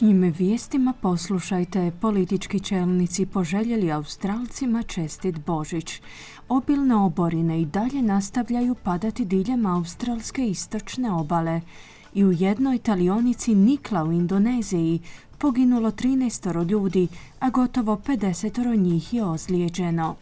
Današnjim vijestima poslušajte politički čelnici poželjeli Australcima čestit Božić. Obilne oborine i dalje nastavljaju padati diljem australske istočne obale. I u jednoj talionici Nikla u Indoneziji poginulo 13 ljudi, a gotovo 50 njih je ozlijeđeno.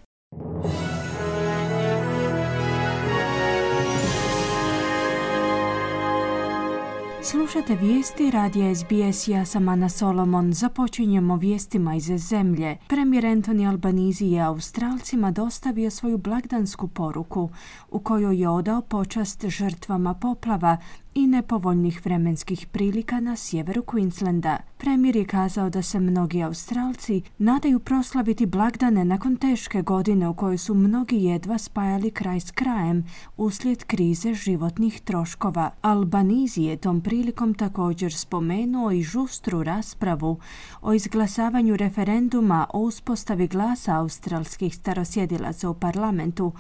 Slušate vijesti radija SBS, ja sam Ana Solomon. Započinjemo vijestima iz zemlje. Premijer Anthony Albanizi je Australcima dostavio svoju blagdansku poruku u kojoj je odao počast žrtvama poplava i nepovoljnih vremenskih prilika na sjeveru Queenslanda. Premijer je kazao da se mnogi Australci nadaju proslaviti blagdane nakon teške godine u kojoj su mnogi jedva spajali kraj s krajem uslijed krize životnih troškova. Albanizi je tom prilikom također spomenuo i žustru raspravu o izglasavanju referenduma o uspostavi glasa australskih starosjedilaca u parlamentu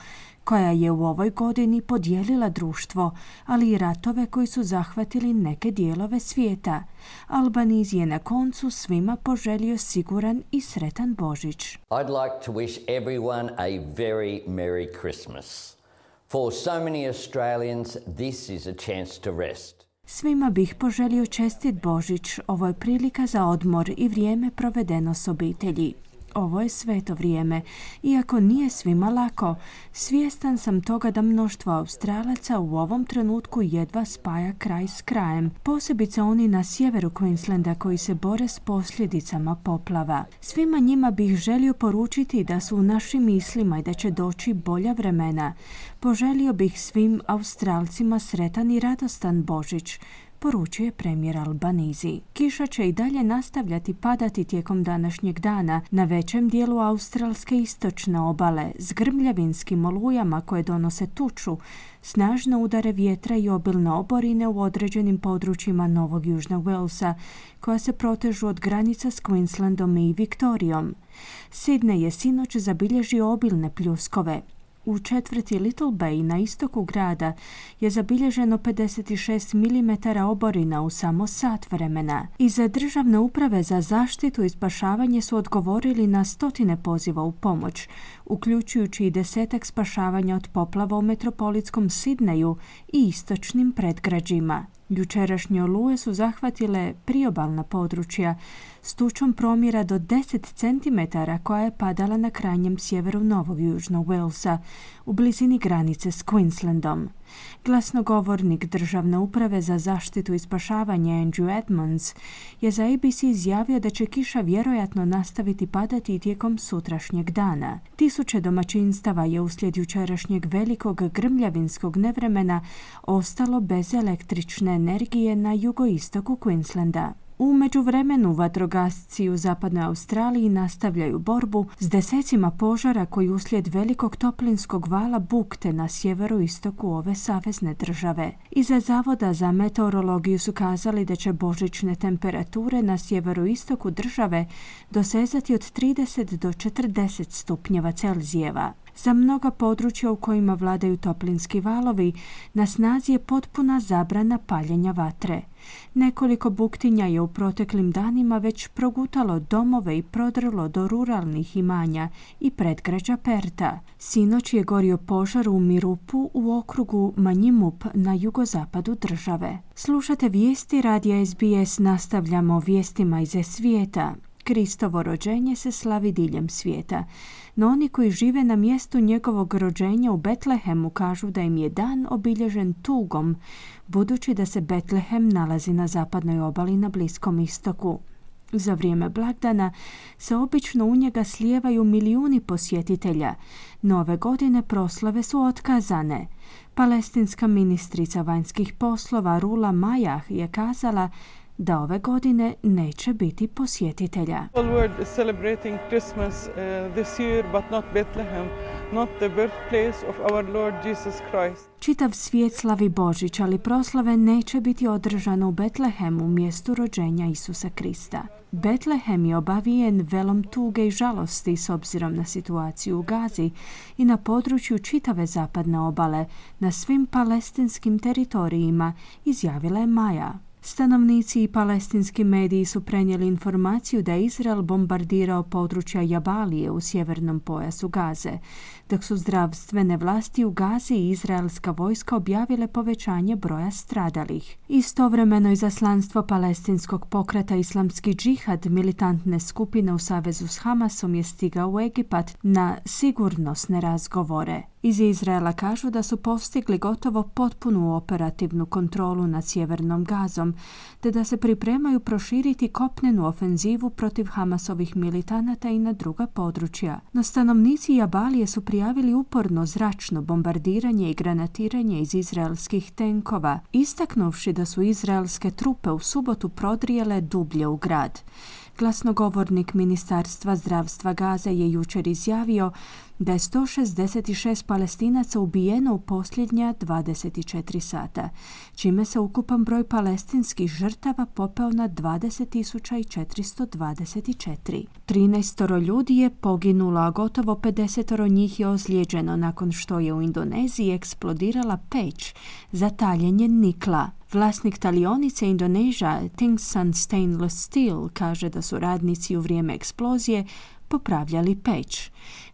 koja je u ovoj godini podijelila društvo, ali i ratove koji su zahvatili neke dijelove svijeta. Albaniz je na koncu svima poželio siguran i sretan Božić. I'd like to wish everyone a very Merry Christmas. For so many Australians, this is a chance to rest. Svima bih poželio čestit Božić, ovo je prilika za odmor i vrijeme provedeno s obitelji. Ovo je sveto vrijeme. Iako nije svima lako, svjestan sam toga da mnoštvo Australaca u ovom trenutku jedva spaja kraj s krajem, posebice oni na sjeveru Queenslanda koji se bore s posljedicama poplava. Svima njima bih želio poručiti da su u našim mislima i da će doći bolja vremena. Poželio bih svim Australcima sretan i radostan Božić, poručuje premijer Albanizi. Kiša će i dalje nastavljati padati tijekom današnjeg dana na većem dijelu australske istočne obale s grmljavinskim olujama koje donose tuču, snažne udare vjetra i obilne oborine u određenim područjima Novog Južnog Walesa, koja se protežu od granica s Queenslandom i Viktorijom. Sidney je sinoć zabilježio obilne pljuskove, u četvrti Little Bay na istoku grada je zabilježeno 56 mm oborina u samo sat vremena. Iza državne uprave za zaštitu i spašavanje su odgovorili na stotine poziva u pomoć, uključujući i desetak spašavanja od poplava u metropolitskom Sidneju i istočnim predgrađima. Jučerašnje oluje su zahvatile priobalna područja s tučom promjera do 10 cm koja je padala na krajnjem sjeveru Novog Južnog Walesa u blizini granice s Queenslandom. Glasnogovornik državne uprave za zaštitu i spašavanje Andrew Edmonds je za ABC izjavio da će kiša vjerojatno nastaviti padati tijekom sutrašnjeg dana. Tisuće domaćinstava je uslijed jučerašnjeg velikog grmljavinskog nevremena ostalo bez električne energije na jugoistoku Queenslanda. U međuvremenu vatrogasci u zapadnoj Australiji nastavljaju borbu s desecima požara koji uslijed velikog toplinskog vala bukte na sjeveroistoku ove savezne države. Iza Zavoda za meteorologiju su kazali da će božićne temperature na sjeveroistoku države dosezati od 30 do 40 stupnjeva Celzijeva. Za mnoga područja u kojima vladaju toplinski valovi na snazi je potpuna zabrana paljenja vatre. Nekoliko buktinja je u proteklim danima već progutalo domove i prodrlo do ruralnih imanja i predgrađa Perta. Sinoć je gorio požar u Mirupu u okrugu Manjimup na jugozapadu države. Slušate vijesti radija SBS, nastavljamo vijestima iz svijeta. Kristovo rođenje se slavi diljem svijeta, no oni koji žive na mjestu njegovog rođenja u Betlehemu kažu da im je dan obilježen tugom, budući da se Betlehem nalazi na zapadnoj obali na Bliskom istoku. Za vrijeme blagdana se obično u njega slijevaju milijuni posjetitelja. Nove godine proslave su otkazane. Palestinska ministrica vanjskih poslova Rula Majah je kazala da ove godine neće biti posjetitelja. Čitav svijet slavi Božić, ali proslave neće biti održano u Betlehemu, mjestu rođenja Isusa Krista. Betlehem je obavijen velom tuge i žalosti s obzirom na situaciju u Gazi i na području čitave zapadne obale, na svim palestinskim teritorijima, izjavila je Maja. Stanovnici i palestinski mediji su prenijeli informaciju da je Izrael bombardirao područja Jabalije u sjevernom pojasu Gaze, dok su zdravstvene vlasti u Gazi i izraelska vojska objavile povećanje broja stradalih. Istovremeno izaslanstvo palestinskog pokreta Islamski džihad militantne skupine u savezu s Hamasom je stigao u Egipat na sigurnosne razgovore. Iz Izraela kažu da su postigli gotovo potpunu operativnu kontrolu nad sjevernom gazom, te da se pripremaju proširiti kopnenu ofenzivu protiv Hamasovih militanata i na druga područja. No stanovnici Jabalije su prijavili uporno zračno bombardiranje i granatiranje iz izraelskih tenkova, istaknuvši da su izraelske trupe u subotu prodrijele dublje u grad. Glasnogovornik Ministarstva zdravstva Gaza je jučer izjavio da je 166 palestinaca ubijeno u posljednja 24 sata, čime se ukupan broj palestinskih žrtava popeo na 20.424. 13 ljudi je poginulo, a gotovo 50 njih je ozlijeđeno nakon što je u Indoneziji eksplodirala peć za taljenje nikla. Vlasnik talionice Indoneža Tingsan Stainless Steel kaže da su radnici u vrijeme eksplozije popravljali peć.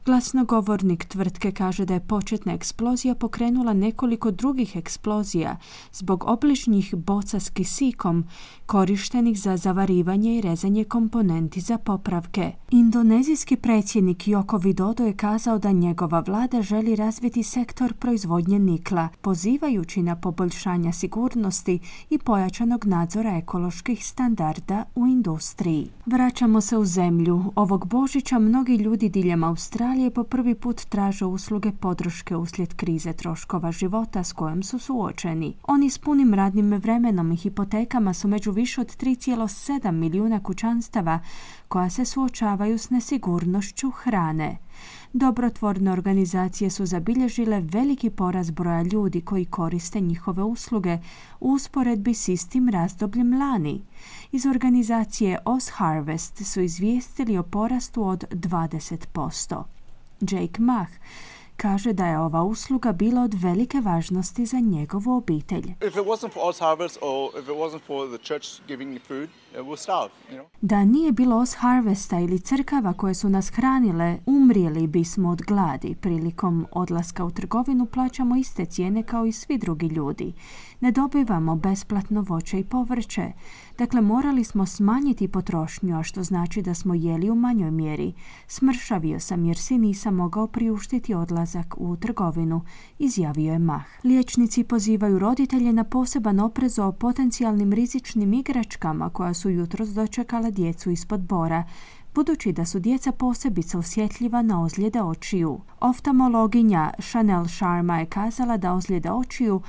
Glasnogovornik tvrtke kaže da je početna eksplozija pokrenula nekoliko drugih eksplozija zbog obližnjih boca s kisikom korištenih za zavarivanje i rezanje komponenti za popravke. Indonezijski predsjednik Joko Widodo je kazao da njegova vlada želi razviti sektor proizvodnje nikla, pozivajući na poboljšanja sigurnosti i pojačanog nadzora ekoloških standarda u industriji. Vraćamo se u zemlju. Ovog Božića mnogi ljudi diljem Australije Australije po prvi put traže usluge podrške uslijed krize troškova života s kojom su suočeni. Oni s punim radnim vremenom i hipotekama su među više od 3,7 milijuna kućanstava koja se suočavaju s nesigurnošću hrane. Dobrotvorne organizacije su zabilježile veliki poraz broja ljudi koji koriste njihove usluge u usporedbi s istim razdobljem lani. Iz organizacije Oz Harvest su izvijestili o porastu od 20%. Jake Mach, kaže da je ova usluga bila od velike važnosti za njegovu obitelj. Da nije bilo Oz Harvesta ili crkava koje su nas hranile, umrijeli bismo od gladi. Prilikom odlaska u trgovinu plaćamo iste cijene kao i svi drugi ljudi. Ne dobivamo besplatno voće i povrće. Dakle, morali smo smanjiti potrošnju, a što znači da smo jeli u manjoj mjeri. Smršavio sam jer si nisam mogao priuštiti odlazak u trgovinu, izjavio je Mah. Liječnici pozivaju roditelje na poseban oprez o potencijalnim rizičnim igračkama koja su jutros dočekala djecu ispod bora, budući da su djeca posebice osjetljiva na ozljede očiju. Oftalmologinja Chanel Sharma je kazala da ozljede očiju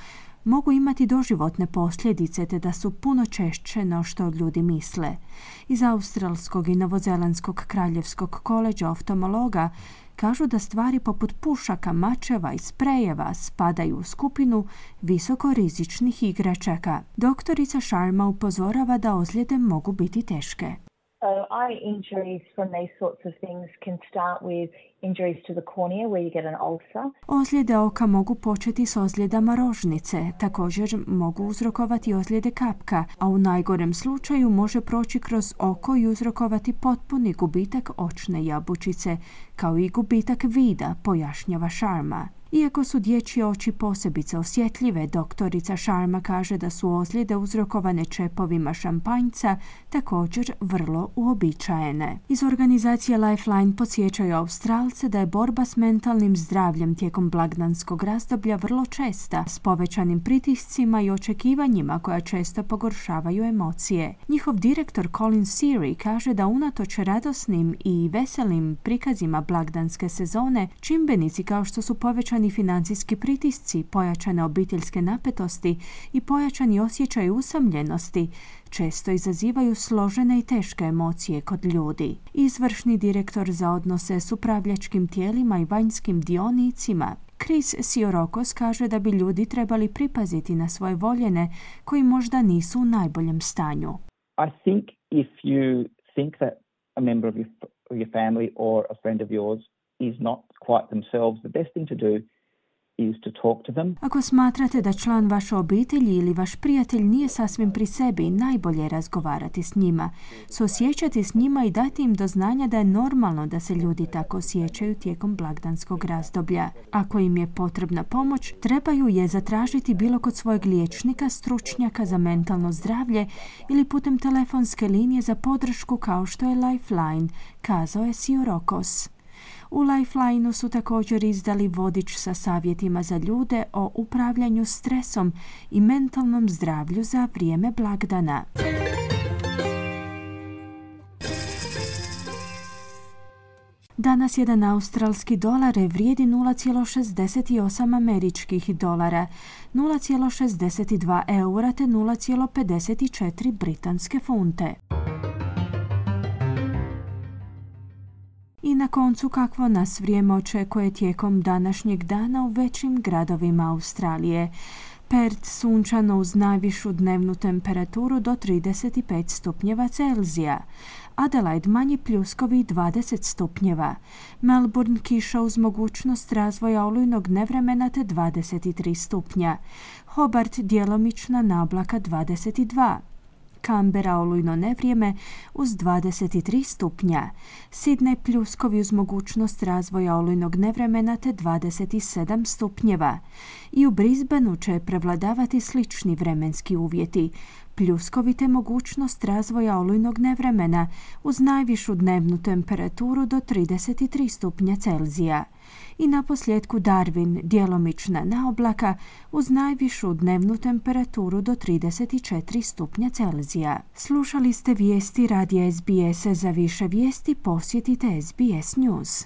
mogu imati doživotne posljedice te da su puno češće no što ljudi misle. Iz Australskog i Novozelandskog kraljevskog koleđa oftalmologa kažu da stvari poput pušaka, mačeva i sprejeva spadaju u skupinu visokorizičnih igračaka. Doktorica Sharma upozorava da ozljede mogu biti teške. Ozljede oka mogu početi s ozljedama rožnice, također mogu uzrokovati ozljede kapka, a u najgorem slučaju može proći kroz oko i uzrokovati potpuni gubitak očne jabučice, kao i gubitak vida, pojašnjava Sharma. Iako su dječje oči posebice osjetljive, doktorica Sharma kaže da su ozljede uzrokovane čepovima šampanjca također vrlo uobičajene. Iz organizacije Lifeline podsjećaju Australce da je borba s mentalnim zdravljem tijekom blagdanskog razdoblja vrlo česta, s povećanim pritiscima i očekivanjima koja često pogoršavaju emocije. Njihov direktor Colin Seary kaže da unatoč radosnim i veselim prikazima blagdanske sezone, čimbenici kao što su povećani financijski pritisci, pojačane obiteljske napetosti i pojačani osjećaj usamljenosti često izazivaju složene i teške emocije kod ljudi. Izvršni direktor za odnose s upravljačkim tijelima i vanjskim dionicima Chris Siorokos kaže da bi ljudi trebali pripaziti na svoje voljene koji možda nisu u najboljem stanju. I think if you think that a member of your, your family or a friend of yours is not quite themselves, the best thing to do Ako smatrate da član vaše obitelji ili vaš prijatelj nije sasvim pri sebi, najbolje je razgovarati s njima, suosjećati s njima i dati im do znanja da je normalno da se ljudi tako osjećaju tijekom blagdanskog razdoblja. Ako im je potrebna pomoć, trebaju je zatražiti bilo kod svojeg liječnika, stručnjaka za mentalno zdravlje ili putem telefonske linije za podršku kao što je Lifeline, kazao je Siorokos. U Lifelineu su također izdali vodič sa savjetima za ljude o upravljanju stresom i mentalnom zdravlju za vrijeme blagdana. Danas jedan australski dolar vrijedi 0,68 američkih dolara, 0,62 eura te 0,54 britanske funte. Na koncu kakvo nas vrijeme očekuje tijekom današnjeg dana u većim gradovima Australije. Perth sunčano uz najvišu dnevnu temperaturu do 35 stupnjeva Celzija. Adelaide manji pljuskovi 20 stupnjeva. Melbourne kiša uz mogućnost razvoja olujnog nevremena te 23 stupnja. Hobart djelomična nablaka 22. Kambera olujno nevrijeme uz 23 stupnja, Sidne pljuskovi uz mogućnost razvoja olujnog nevremena te 27 stupnjeva. I u Brisbaneu će prevladavati slični vremenski uvjeti, pljuskovite mogućnost razvoja olujnog nevremena uz najvišu dnevnu temperaturu do 33 stupnja Celzija i na posljedku Darwin djelomična naoblaka uz najvišu dnevnu temperaturu do 34 stupnja Celzija. Slušali ste vijesti radija SBS. Za više vijesti posjetite SBS News.